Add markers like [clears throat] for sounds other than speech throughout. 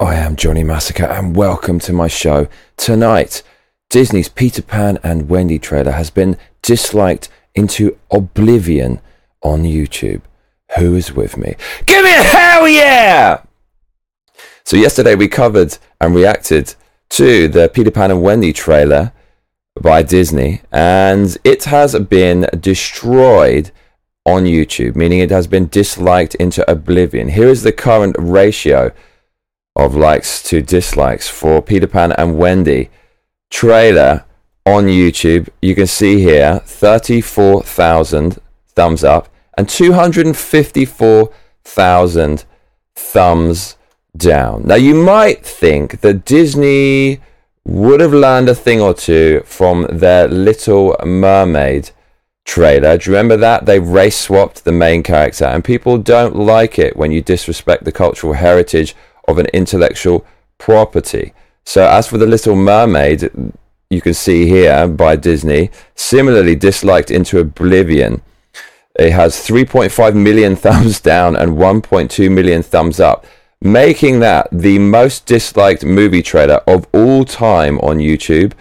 I am Johnny Massacre and welcome to my show. Tonight, Disney's Peter Pan and Wendy trailer has been disliked into oblivion on YouTube. Who is with me? Give me a hell yeah! So, yesterday we covered and reacted to the Peter Pan and Wendy trailer by Disney, and it has been destroyed on YouTube, meaning it has been disliked into oblivion. Here is the current ratio of likes to dislikes for Peter Pan and Wendy trailer on YouTube. You can see here 34,000 thumbs up and 254,000 thumbs down. Now, you might think that Disney would have learned a thing or two from their Little Mermaid trailer. Do you remember that? They race swapped the main character, and people don't like it when you disrespect the cultural heritage of an intellectual property. So, as for The Little Mermaid, you can see here by Disney, similarly disliked into oblivion. It has 3.5 million [laughs] thumbs down and 1.2 million thumbs up, making that the most disliked movie trailer of all time on YouTube.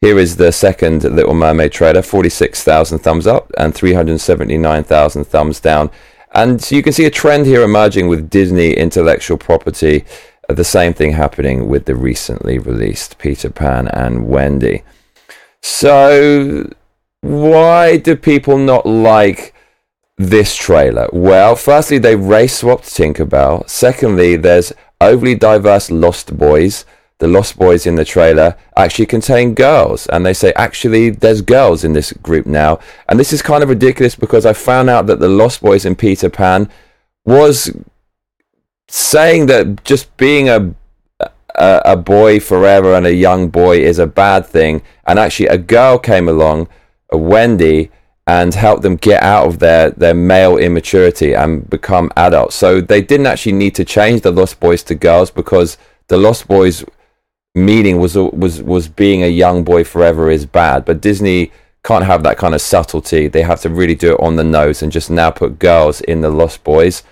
Here is the second Little Mermaid trailer 46,000 thumbs up and 379,000 thumbs down. And so you can see a trend here emerging with Disney intellectual property. Uh, the same thing happening with the recently released Peter Pan and Wendy. So, why do people not like this trailer? Well, firstly, they race swapped Tinkerbell. Secondly, there's overly diverse Lost Boys the Lost Boys in the trailer actually contain girls. And they say, actually, there's girls in this group now. And this is kind of ridiculous because I found out that the Lost Boys in Peter Pan was saying that just being a, a, a boy forever and a young boy is a bad thing. And actually, a girl came along, a Wendy, and helped them get out of their, their male immaturity and become adults. So they didn't actually need to change the Lost Boys to girls because the Lost Boys meaning was was was being a young boy forever is bad. But Disney can't have that kind of subtlety. They have to really do it on the nose and just now put girls in the Lost Boys.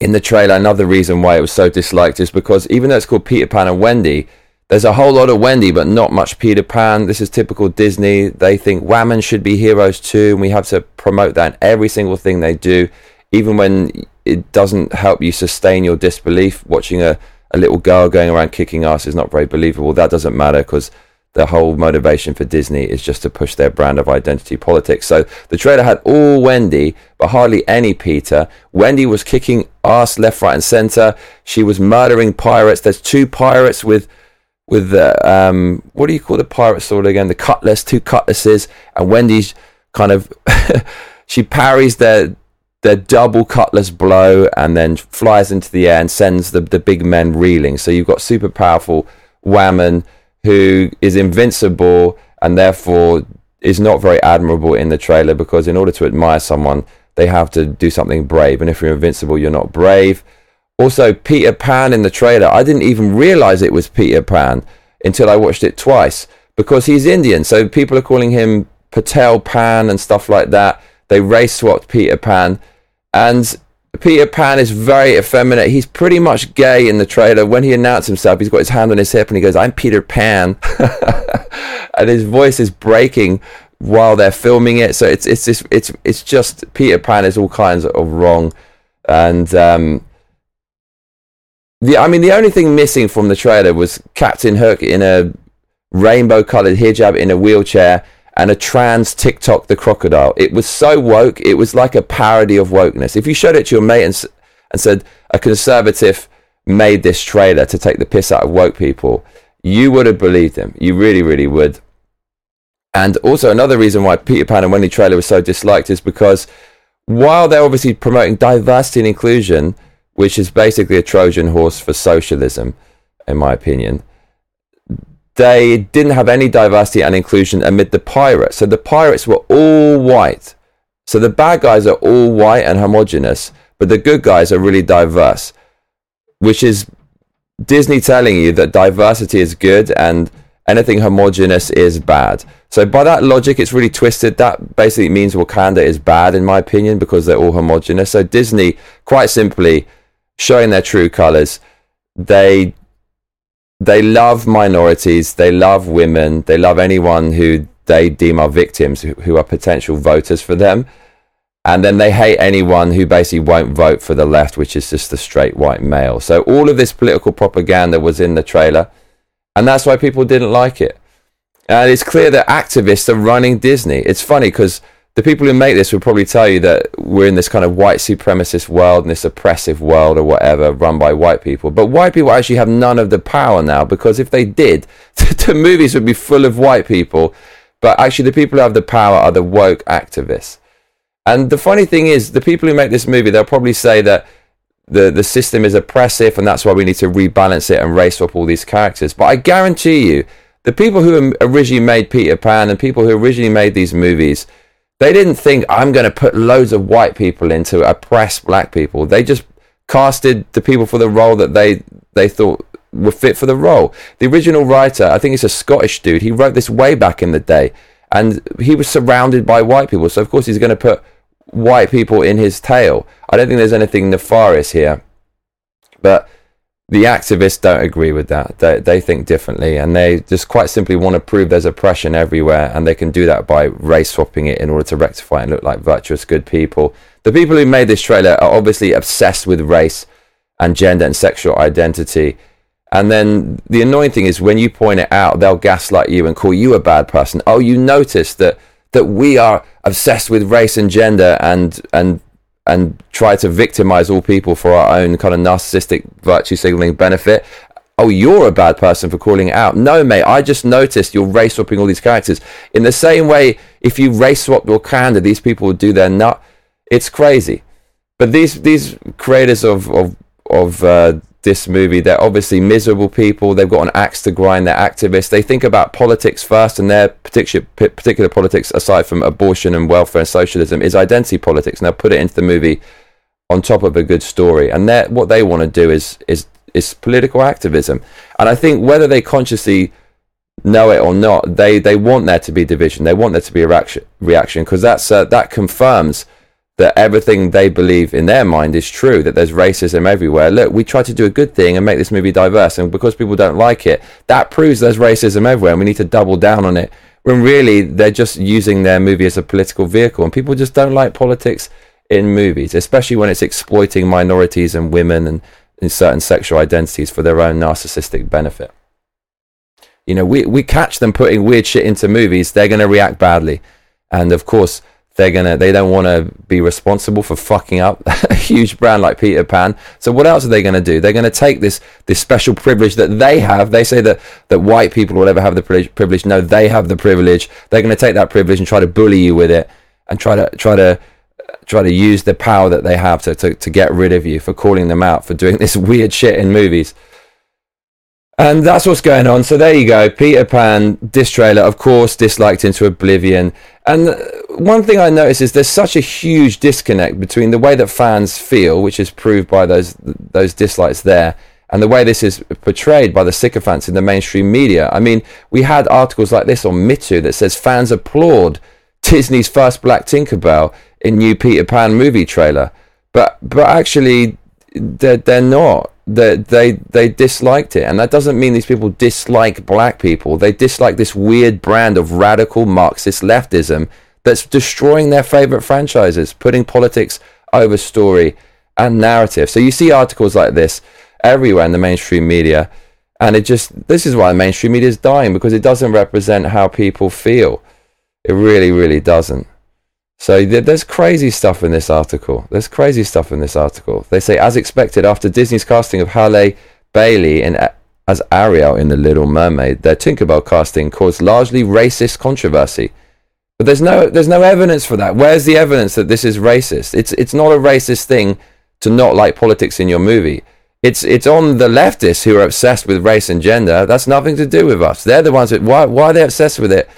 In the trailer, another reason why it was so disliked is because even though it's called Peter Pan and Wendy, there's a whole lot of Wendy, but not much Peter Pan. This is typical Disney. They think women should be heroes too, and we have to promote that in every single thing they do, even when it doesn't help you sustain your disbelief watching a a little girl going around kicking ass is not very believable. That doesn't matter because the whole motivation for Disney is just to push their brand of identity politics. So the trailer had all Wendy, but hardly any Peter. Wendy was kicking ass left, right, and center. She was murdering pirates. There's two pirates with with the um, what do you call the pirate sword again? The cutlass, two cutlasses, and Wendy's kind of [laughs] she parries their the double cutlass blow and then flies into the air and sends the, the big men reeling. So you've got super powerful Whammon who is invincible and therefore is not very admirable in the trailer because in order to admire someone, they have to do something brave. And if you're invincible, you're not brave. Also, Peter Pan in the trailer, I didn't even realize it was Peter Pan until I watched it twice because he's Indian. So people are calling him Patel Pan and stuff like that. They race swapped Peter Pan and Peter Pan is very effeminate. He's pretty much gay in the trailer. When he announced himself, he's got his hand on his hip and he goes, I'm Peter Pan. [laughs] and his voice is breaking while they're filming it. So it's it's just, it's it's just Peter Pan is all kinds of wrong. And um, the I mean the only thing missing from the trailer was Captain Hook in a rainbow coloured hijab in a wheelchair and a trans TikTok the crocodile. It was so woke. It was like a parody of wokeness. If you showed it to your mate and, and said a conservative made this trailer to take the piss out of woke people, you would have believed him. You really, really would. And also another reason why Peter Pan and Wendy trailer was so disliked is because while they're obviously promoting diversity and inclusion, which is basically a Trojan horse for socialism, in my opinion, they didn't have any diversity and inclusion amid the pirates. So the pirates were all white. So the bad guys are all white and homogenous, but the good guys are really diverse, which is Disney telling you that diversity is good and anything homogenous is bad. So by that logic, it's really twisted. That basically means Wakanda is bad, in my opinion, because they're all homogenous. So Disney, quite simply, showing their true colors they they love minorities, they love women, they love anyone who they deem are victims, who, are potential voters for them. And then they hate anyone who basically won't vote for the left, which is just the straight white male. So all of this political propaganda was in the trailer, and that's why people didn't like it. And it's clear that activists are running Disney. It's funny because the people who make this will probably tell you that we're in this kind of white supremacist world and this oppressive world or whatever run by white people. But white people actually have none of the power now because if they did, [laughs] the movies would be full of white people. But actually, the people who have the power are the woke activists. And the funny thing is, the people who make this movie, they'll probably say that the, the system is oppressive and that's why we need to rebalance it and race up all these characters. But I guarantee you, the people who originally made Peter Pan and people who originally made these movies, they didn't think I'm going to put loads of white people in to oppress black people. They just casted the people for the role that they they thought were fit for the role. The original writer, I think he's a Scottish dude. He wrote this way back in the day, and he was surrounded by white people. So of course he's going to put white people in his tale. I don't think there's anything nefarious here, but the activists don't agree with that. They, they think differently and they just quite simply want to prove there's oppression everywhere and they can do that by race swapping it in order to rectify and look like virtuous, good people. The people who made this trailer are obviously obsessed with race and gender and sexual identity. And then the annoying thing is when you point it out, they'll gaslight you and call you a bad person. Oh, you noticed that that we are obsessed with race and gender and and and try to victimize all people for our own kind of narcissistic virtue signaling benefit. Oh, you're a bad person for calling it out. No, mate, I just noticed you're race swapping all these characters. In the same way, if you race swap Wakanda, these people would do their nut. It's crazy. But these these creators of of of uh, this movie. They're obviously miserable people. They've got an axe to grind. They're activists. They think about politics first, and their particular particular politics, aside from abortion and welfare and socialism, is identity politics. Now put it into the movie on top of a good story. And what they want to do is is is political activism. And I think whether they consciously know it or not, they they want there to be division. They want there to be a reaction because that's uh, that confirms that everything they believe in their mind is true, that there's racism everywhere. Look, we try to do a good thing and make this movie diverse, and because people don't like it, that proves there's racism everywhere, and we need to double down on it. When really they're just using their movie as a political vehicle, and people just don't like politics in movies, especially when it's exploiting minorities and women and, and certain sexual identities for their own narcissistic benefit. You know, we, we catch them putting weird shit into movies, they're going to react badly. And of course, they're gonna they don't want to be responsible for fucking up [laughs] a huge brand like Peter Pan. So what else are they gonna do? They're gonna take this this special privilege that they have. They say that that white people will ever have the privilege. No, they have the privilege. They're gonna take that privilege and try to bully you with it and try to try to try to use the power that they have to, to, to get rid of you for calling them out for doing [laughs] this weird shit in movies. And that's what's going on. So there you go. Peter Pan, this trailer, of course, disliked into oblivion. And uh, one thing I noticed is there's such a huge disconnect between the way that fans feel, which is proved by those those dislikes there, and the way this is portrayed by the sycophants in the mainstream media. I mean, we had articles like this on Mitu that says fans applaud Disney's first Black Tinkerbell in new Peter Pan movie trailer, but but actually they're, they're not. They, they they disliked it, and that doesn't mean these people dislike black people. They dislike this weird brand of radical Marxist leftism that's destroying their favorite franchises, putting politics over story and narrative. So you see articles like this everywhere in the mainstream media, and it just this is why the mainstream media is dying because it doesn't represent how people feel. It really, really doesn't. So there's crazy stuff in this article. There's crazy stuff in this article. They say, as expected, after Disney's casting of Halle Bailey in, as Ariel in The Little Mermaid, their Tinkerbell casting caused largely racist controversy. But there's no there's no evidence for that. Where's the evidence that this is racist? It's it's not a racist thing to not like politics in your movie. It's it's on the leftists who are obsessed with race and gender. That's nothing to do with us. They're the ones that why why are they obsessed with it?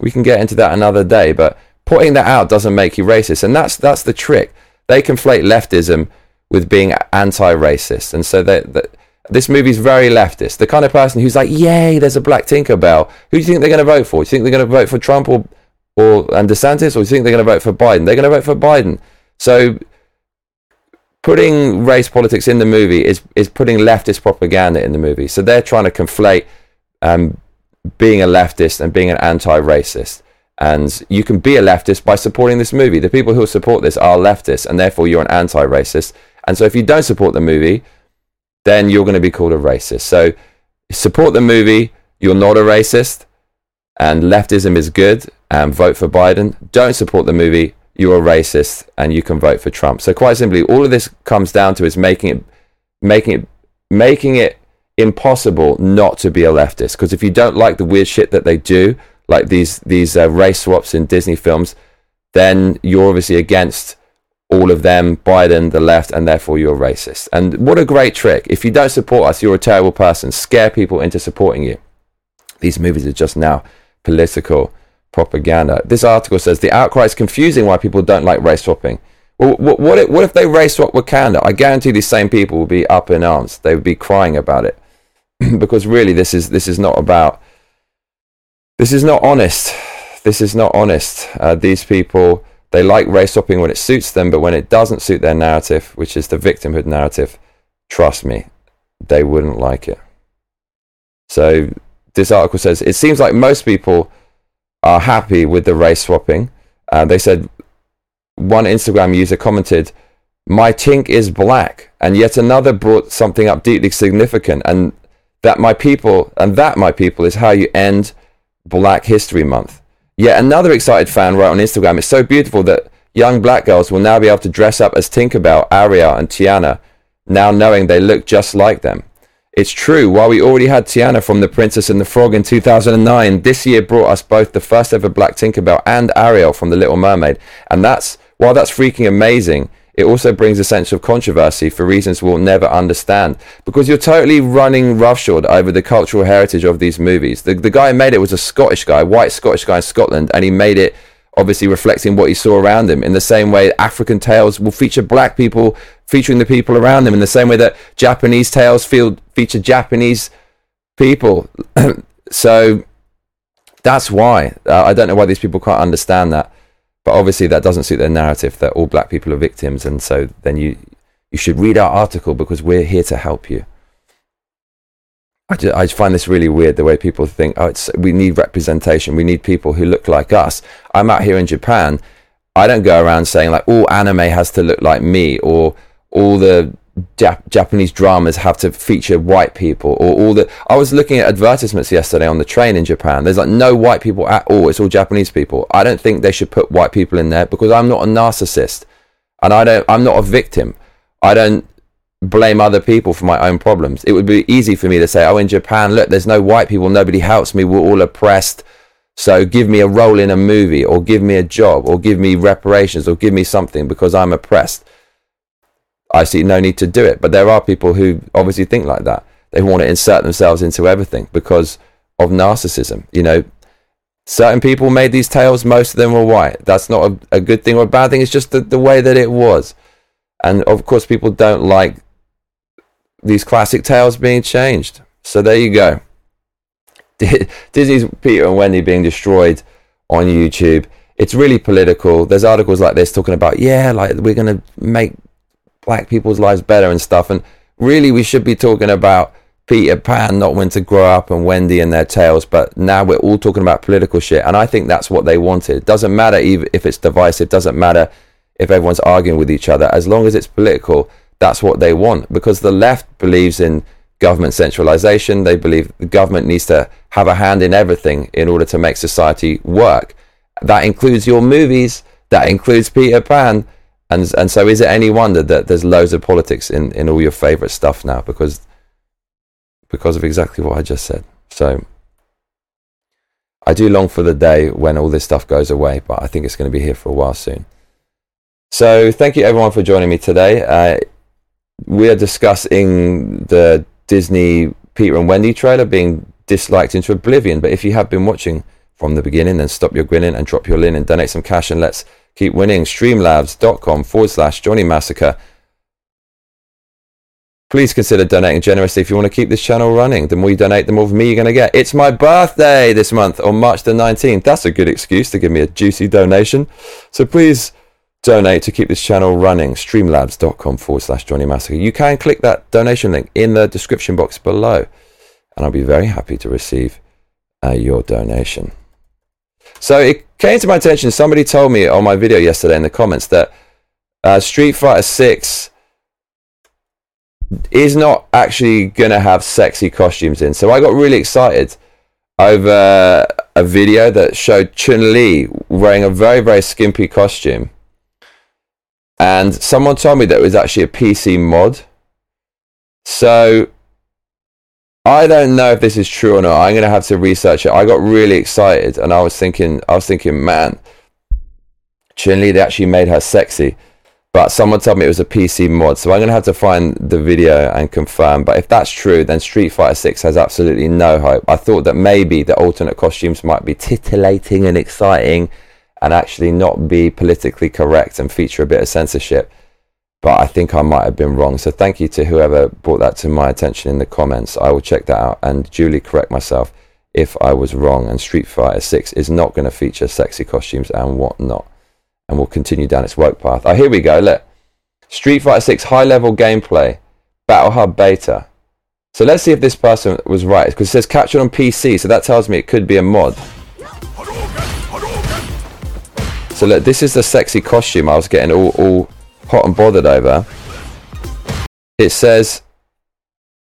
We can get into that another day. But putting that out doesn't make you racist, and that's that's the trick. They conflate leftism with being anti-racist, and so that this movie's very leftist. The kind of person who's like, "Yay, there's a black Tinkerbell." Who do you think they're going to vote for? Do you think they're going to vote for Trump or or and DeSantis, or do you think they're going to vote for Biden? They're going to vote for Biden. So putting race politics in the movie is is putting leftist propaganda in the movie. So they're trying to conflate um, being a leftist and being an anti-racist. And you can be a leftist by supporting this movie. The people who support this are leftists, and therefore you're an anti-racist. And so if you don't support the movie, then you're going to be called a racist. So support the movie. You're not a racist, and leftism is good. And vote for Biden. Don't support the movie you're a racist and you can vote for Trump. So quite simply, all of this comes down to is making it, making it, making it impossible not to be a leftist. Because if you don't like the weird shit that they do, like these these uh, race swaps in Disney films, then you're obviously against all of them, Biden, the left, and therefore you're racist. And what a great trick! If you don't support us, you're a terrible person. Scare people into supporting you. These movies are just now political propaganda. This article says the outcry is confusing why people don't like race swapping. Well, what, what, if, what if they race swap Wakanda? I guarantee these same people will be up in arms. They would be crying about it [clears throat] because really, this is this is not about. This is not honest. This is not honest. Uh, these people they like race swapping when it suits them, but when it doesn't suit their narrative, which is the victimhood narrative, trust me, they wouldn't like it. So this article says it seems like most people are happy with the race swapping. Uh, they said one Instagram user commented, "My tink is black," and yet another brought something up deeply significant, and that my people and that my people is how you end Black History Month. Yet another excited fan wrote on Instagram, "It's so beautiful that young black girls will now be able to dress up as Tinkerbell, Ariel, and Tiana, now knowing they look just like them." It's true, while we already had Tiana from The Princess and the Frog in 2009, this year brought us both the first ever Black Tinkerbell and Ariel from The Little Mermaid. And that's, while that's freaking amazing, it also brings a sense of controversy for reasons we'll never understand. Because you're totally running roughshod over the cultural heritage of these movies. The, the guy who made it was a Scottish guy, white Scottish guy in Scotland, and he made it obviously reflecting what he saw around him. In the same way, African tales will feature black people featuring the people around them. In the same way that Japanese tales feel, feature Japanese people. [clears throat] so that's why. Uh, I don't know why these people can't understand that. But obviously, that doesn't suit their narrative that all black people are victims. And so then you, you should read our article because we're here to help you. I just, I just find this really weird the way people think, oh, it's, we need representation. We need people who look like us. I'm out here in Japan. I don't go around saying, like, all anime has to look like me or all the Jap- Japanese dramas have to feature white people or all the. I was looking at advertisements yesterday on the train in Japan. There's like no white people at all. It's all Japanese people. I don't think they should put white people in there because I'm not a narcissist and I don't. I'm not a victim. I don't blame other people for my own problems. It would be easy for me to say, oh, in Japan, look, there's no white people, nobody helps me, we're all oppressed. So give me a role in a movie, or give me a job, or give me reparations, or give me something because I'm oppressed. I see no need to do it. But there are people who obviously think like that. They want to insert themselves into everything because of narcissism. You know, certain people made these tales, most of them were white. That's not a, a good thing or a bad thing, it's just the, the way that it was. And of course, people don't like these classic tales being changed. So there you go. [laughs] Disney's Peter and Wendy being destroyed on YouTube. It's really political. There's articles like this talking about, yeah, like we're going to make black people's lives better and stuff. And really, we should be talking about Peter Pan not when to grow up and Wendy and their tales. But now we're all talking about political shit. And I think that's what they wanted. It doesn't matter if it's divisive, doesn't matter if everyone's arguing with each other. As long as it's political, that's what they want because the left believes in government centralization. They believe the government needs to have a hand in everything in order to make society work. That includes your movies, that includes Peter Pan. And, and so is it any wonder that there's loads of politics in, in all your favorite stuff now because because of exactly what I just said. So I do long for the day when all this stuff goes away, but I think it's going to be here for a while soon. So thank you everyone for joining me today. Uh, we are discussing the Disney Peter and Wendy trailer being disliked into oblivion. But if you have been watching from the beginning, then stop your grinning and drop your lin and donate some cash and let's keep winning. Streamlabs.com forward slash Johnny Massacre. Please consider donating generously if you want to keep this channel running. The more you donate, the more of me you're going to get. It's my birthday this month on March the 19th. That's a good excuse to give me a juicy donation. So please donate to keep this channel running, streamlabs.com forward slash Johnny Massacre. You can click that donation link in the description box below, and I'll be very happy to receive uh, your donation. So it came to my attention, somebody told me on my video yesterday in the comments that uh, Street Fighter 6 is not actually going to have sexy costumes in. So I got really excited over a video that showed Chun Li wearing a very, very skimpy costume. And someone told me that it was actually a PC mod. So I don't know if this is true or not. I'm to have to research it. I got really excited and I was thinking, I was thinking, man, Chun Li, they actually made her sexy. But someone told me it was a PC mod, so I'm to have to find the video and confirm. But if that's true, then Street Fighter 6 has absolutely no hope. I thought that maybe the alternate costumes might be titillating and exciting and actually not be politically correct and feature a bit of censorship. But I think I might have been wrong. So thank you to whoever brought that to my attention in the comments. I will check that out and duly correct myself if I was wrong. And Street Fighter 6 is not going to feature sexy costumes and whatnot and we'll continue down its woke path. Oh, here we go. Look, Street Fighter 6 high level gameplay, Battle Hub beta. So let's see if this person was right because it says captured on PC, so that tells me it could be a mod. So look, this is the sexy costume I was getting all, all hot and bothered over. It says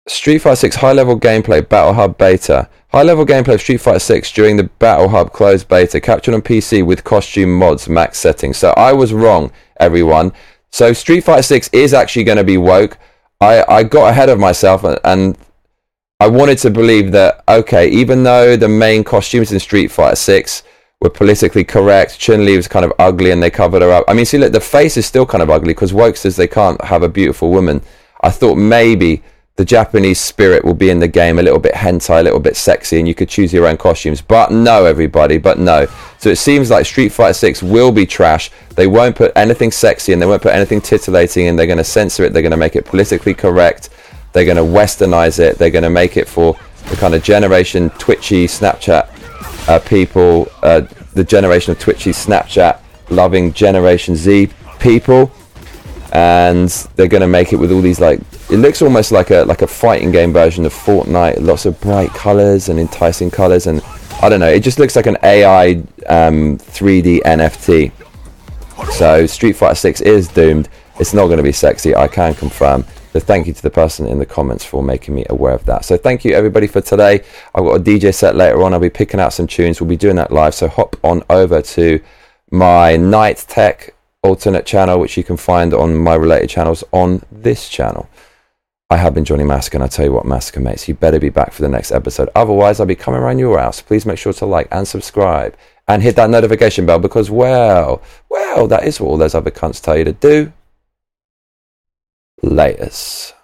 Street Fighter 6 high level gameplay Battle Hub beta. High level gameplay of Street Fighter 6 during the Battle Hub closed beta, captured on PC with costume mods max settings. So I was wrong, everyone. So Street Fighter 6 is actually going to be woke. I, I got ahead of myself and I wanted to believe that, okay, even though the main costumes in Street Fighter 6 were politically correct, Chun Li was kind of ugly and they covered her up. I mean, see, look, the face is still kind of ugly because woke says they can't have a beautiful woman. I thought maybe the Japanese spirit will be in the game a little bit hentai, a little bit sexy, and you could choose your own costumes. But no, everybody, but no. So it seems like Street Fighter 6 will be trash. They won't put anything sexy and they won't put anything titillating and they're going to censor it. They're going to make it politically correct. They're going to westernize it. They're going to make it for the kind of generation twitchy Snapchat uh, people, uh, the generation of twitchy Snapchat loving Generation Z people and they're going to make it with all these like it looks almost like a like a fighting game version of Fortnite. Lots of bright colors and enticing colors and I don't know it just looks like an AI um, 3D NFT so Street Fighter 6 is doomed. It's not going to be sexy I can confirm so thank you to the person in the comments for making me aware of that so thank you everybody for today I've got a DJ set later on I'll be picking out some tunes we'll be doing that live so hop on over to my night tech alternate channel, which you can find on my related channels on this channel. I have been Johnny Massacre, and I tell you what, Massacre mates, you better be back for the next episode. Otherwise, I'll be coming around your house. Please make sure to like and subscribe and hit that notification bell because, well, well, that is what all those other cunts tell you to do. Latest.